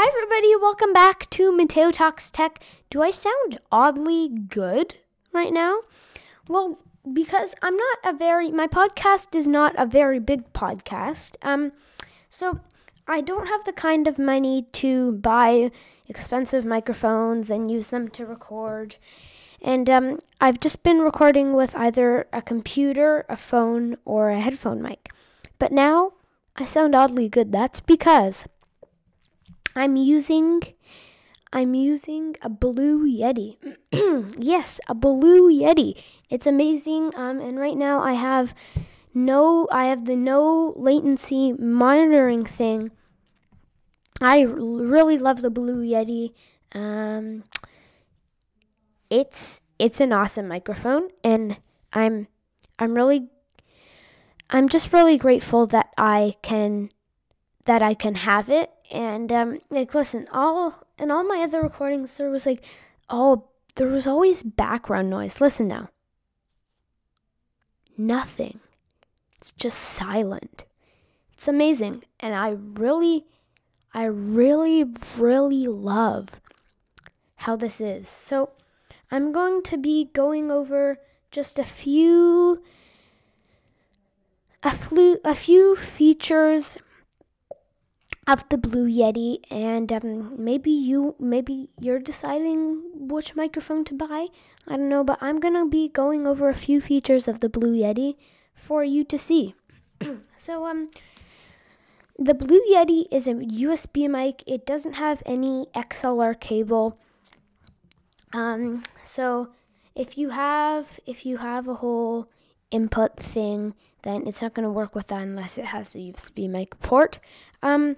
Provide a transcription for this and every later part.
hi everybody, welcome back to Mateo Talks Tech. Do I sound oddly good right now? Well, because I'm not a very my podcast is not a very big podcast. Um so I don't have the kind of money to buy expensive microphones and use them to record. And um, I've just been recording with either a computer, a phone, or a headphone mic. But now I sound oddly good. That's because I'm using I'm using a Blue Yeti. yes, a Blue Yeti. It's amazing. Um, and right now I have no I have the no latency monitoring thing. I really love the Blue Yeti. Um, it's it's an awesome microphone and I'm I'm really I'm just really grateful that I can that I can have it. And um like listen all in all my other recordings there was like oh there was always background noise. Listen now. Nothing. It's just silent. It's amazing. And I really I really really love how this is. So I'm going to be going over just a few a, flu, a few features of the Blue Yeti, and um, maybe you maybe you're deciding which microphone to buy. I don't know, but I'm gonna be going over a few features of the Blue Yeti for you to see. so um. The Blue Yeti is a USB mic. It doesn't have any XLR cable. Um, so if you have if you have a whole input thing, then it's not going to work with that unless it has a USB mic port. Um,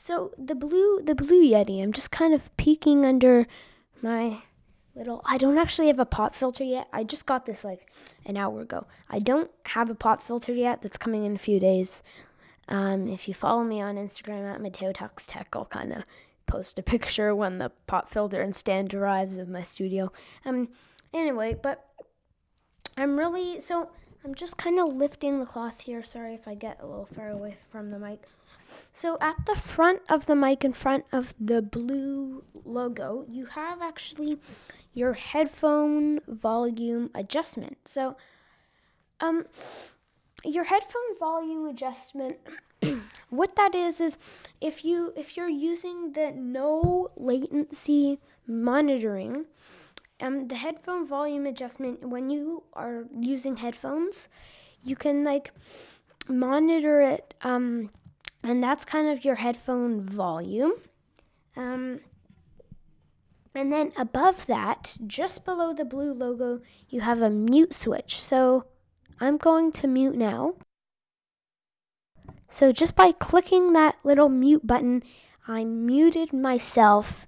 so the blue the blue Yeti, I'm just kind of peeking under my little I don't actually have a pop filter yet. I just got this like an hour ago. I don't have a pop filter yet. That's coming in a few days. Um, if you follow me on Instagram at Mateo Talks Tech, I'll kind of post a picture when the pop filter and stand arrives of my studio. Um, anyway, but I'm really so I'm just kind of lifting the cloth here. Sorry if I get a little far away from the mic. So at the front of the mic, in front of the blue logo, you have actually your headphone volume adjustment. So, um, your headphone volume adjustment. what that is is if you if you're using the no latency monitoring, um, the headphone volume adjustment when you are using headphones, you can like monitor it um and that's kind of your headphone volume. Um, and then above that, just below the blue logo, you have a mute switch. So I'm going to mute now. So just by clicking that little mute button, I muted myself.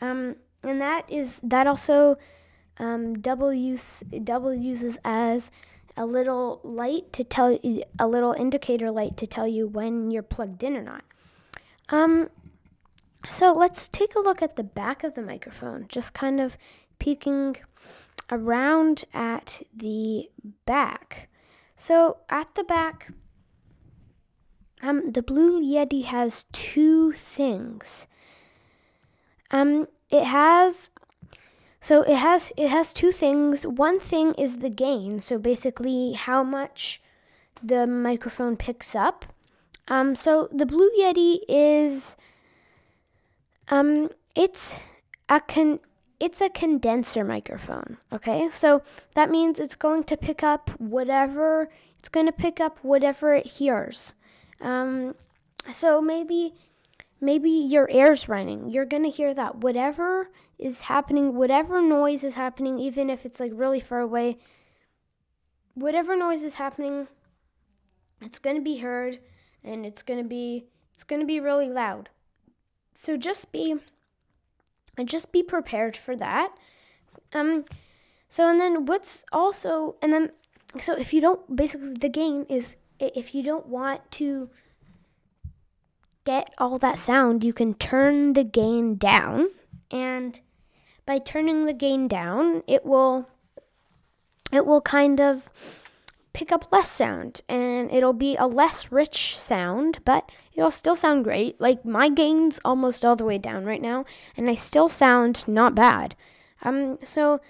Um, and that is that also um, double use double uses as a little light to tell you, a little indicator light to tell you when you're plugged in or not. Um, so let's take a look at the back of the microphone, just kind of peeking around at the back. So at the back, um, the Blue Yeti has two things. Um, it has so it has it has two things. One thing is the gain, so basically how much the microphone picks up. Um, so the Blue Yeti is um, it's a con it's a condenser microphone. Okay, so that means it's going to pick up whatever it's going to pick up whatever it hears. Um, so maybe maybe your air's running. You're going to hear that whatever is happening, whatever noise is happening, even if it's like really far away, whatever noise is happening, it's going to be heard and it's going to be it's going to be really loud. So just be just be prepared for that. Um so and then what's also and then so if you don't basically the gain is if you don't want to get all that sound, you can turn the gain down. And by turning the gain down, it will it will kind of pick up less sound and it'll be a less rich sound, but it'll still sound great. Like my gain's almost all the way down right now, and I still sound not bad. Um, so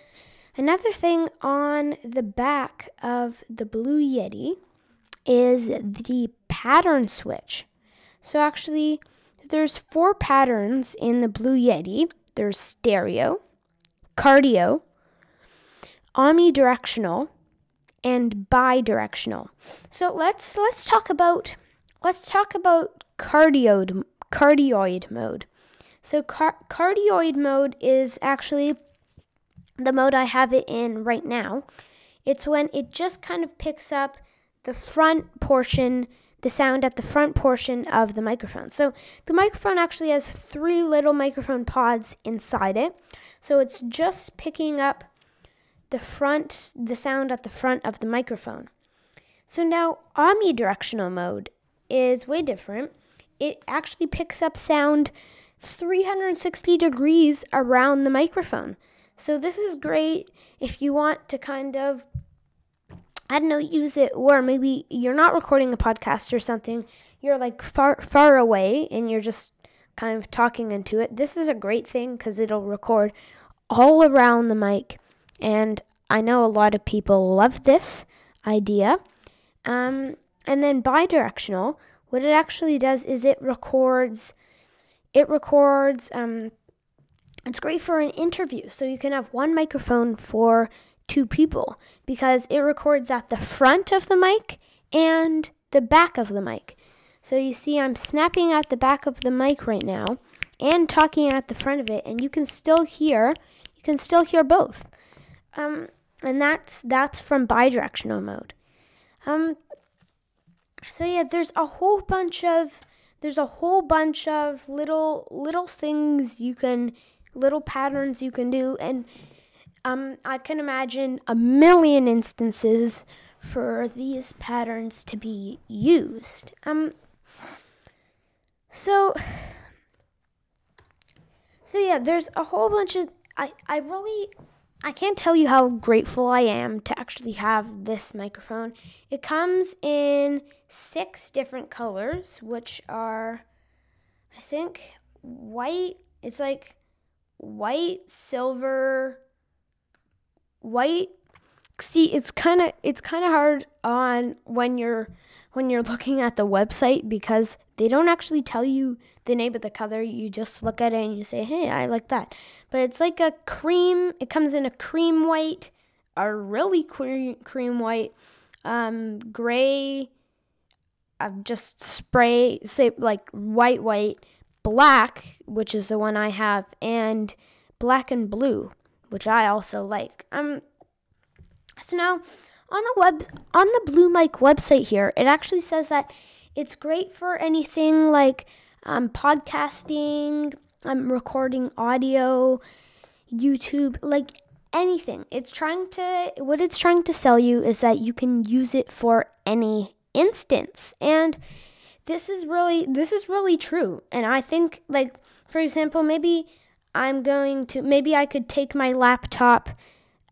another thing on the back of the Blue Yeti is the pattern switch. So actually, there's four patterns in the Blue Yeti. There's stereo, cardio, omnidirectional, and bidirectional. So let's let's talk about let's talk about cardioid cardioid mode. So car- cardioid mode is actually the mode I have it in right now. It's when it just kind of picks up the front portion, the sound at the front portion of the microphone. So the microphone actually has three little microphone pods inside it. So it's just picking up the front, the sound at the front of the microphone. So now omnidirectional mode is way different. It actually picks up sound 360 degrees around the microphone. So this is great if you want to kind of I don't know, use it or maybe you're not recording a podcast or something. You're like far far away and you're just kind of talking into it. This is a great thing cuz it'll record all around the mic and I know a lot of people love this idea. Um, and then bidirectional, what it actually does is it records, it records, um, it's great for an interview. So you can have one microphone for two people because it records at the front of the mic and the back of the mic. So you see, I'm snapping at the back of the mic right now and talking at the front of it, and you can still hear, you can still hear both. Um, and that's that's from bidirectional mode. Um, so yeah, there's a whole bunch of there's a whole bunch of little little things you can little patterns you can do and um, I can imagine a million instances for these patterns to be used. Um, so so yeah, there's a whole bunch of I I really I can't tell you how grateful I am to actually have this microphone. It comes in six different colors, which are, I think, white. It's like white, silver, white. See, it's kind of it's kind of hard on when you're when you're looking at the website because they don't actually tell you the name of the color. You just look at it and you say, hey, I like that. But it's like a cream, it comes in a cream white, a really cream, cream white, um, gray, uh, just spray, say like white, white, black, which is the one I have, and black and blue, which I also like. Um, so now on the web on the Blue Mic website here, it actually says that it's great for anything like um, podcasting, um, recording audio, YouTube, like anything. It's trying to, what it's trying to sell you is that you can use it for any instance. And this is really, this is really true. And I think, like, for example, maybe I'm going to, maybe I could take my laptop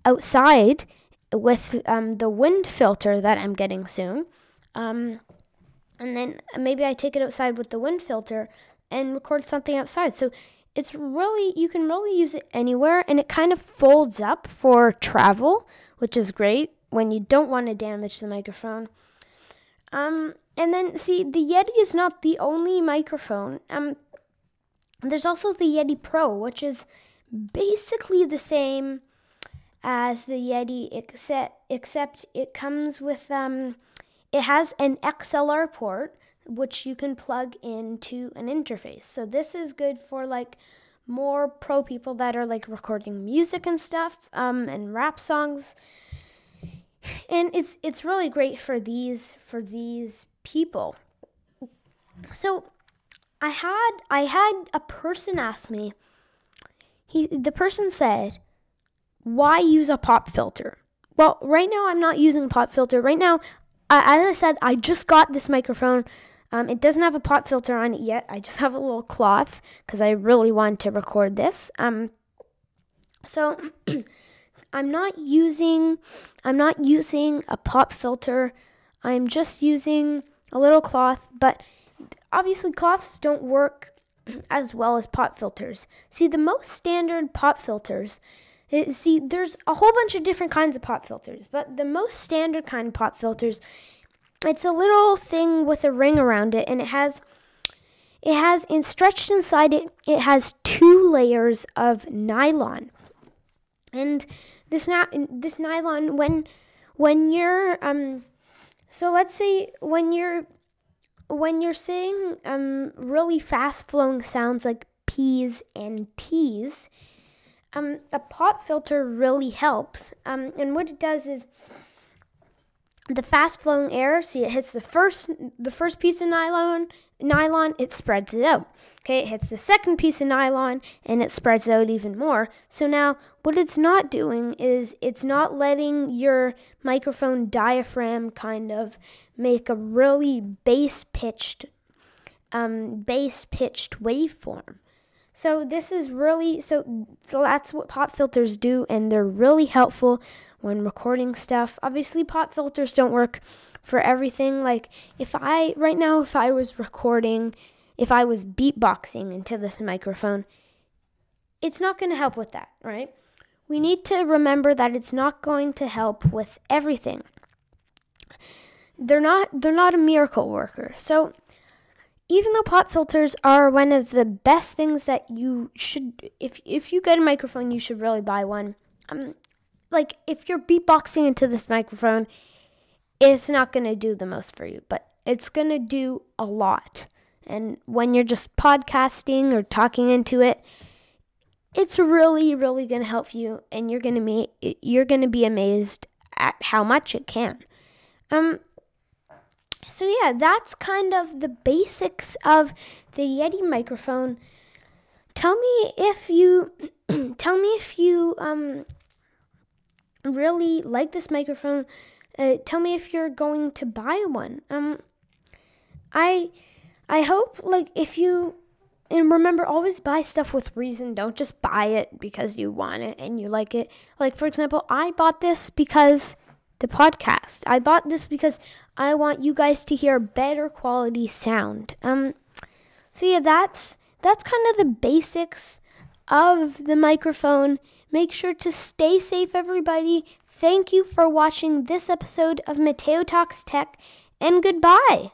outside with um, the wind filter that I'm getting soon. Um, and then maybe I take it outside with the wind filter and record something outside. So it's really, you can really use it anywhere and it kind of folds up for travel, which is great when you don't want to damage the microphone. Um, and then see, the Yeti is not the only microphone. Um, there's also the Yeti Pro, which is basically the same as the Yeti, except except it comes with um, it has an XLR port which you can plug into an interface. So this is good for like more pro people that are like recording music and stuff um, and rap songs. And it's it's really great for these for these people. So I had I had a person ask me. He the person said, "Why use a pop filter?" Well, right now I'm not using a pop filter. Right now as I said, I just got this microphone. Um, it doesn't have a pop filter on it yet. I just have a little cloth because I really want to record this. Um, so I'm not using I'm not using a pop filter. I'm just using a little cloth, but obviously cloths don't work as well as pop filters. See, the most standard pop filters see, there's a whole bunch of different kinds of pop filters, but the most standard kind of pop filters, it's a little thing with a ring around it, and it has it has in stretched inside it it has two layers of nylon and this not this nylon when when you're um so let's say when you're when you're saying um really fast flowing sounds like p's and t's um, a pop filter really helps. Um, and what it does is the fast flowing air, see it hits the first the first piece of nylon nylon, it spreads it out. Okay, it hits the second piece of nylon and it spreads out even more. So now what it's not doing is it's not letting your microphone diaphragm kind of make a really bass pitched um, bass pitched waveform. So this is really so, that's what pop filters do and they're really helpful when recording stuff. Obviously pop filters don't work for everything. Like if I right now if I was recording, if I was beatboxing into this microphone, it's not going to help with that, right? We need to remember that it's not going to help with everything. They're not they're not a miracle worker. So even though pop filters are one of the best things that you should if if you get a microphone you should really buy one. Um like if you're beatboxing into this microphone it's not going to do the most for you but it's going to do a lot. And when you're just podcasting or talking into it it's really really going to help you and you're going to be you're going to be amazed at how much it can. Um so yeah, that's kind of the basics of the Yeti microphone. Tell me if you tell me if you um really like this microphone. Uh, tell me if you're going to buy one. Um, I I hope like if you and remember always buy stuff with reason. Don't just buy it because you want it and you like it. Like for example, I bought this because the podcast. I bought this because I want you guys to hear better quality sound. Um so yeah, that's that's kind of the basics of the microphone. Make sure to stay safe everybody. Thank you for watching this episode of Mateo Talks Tech and goodbye.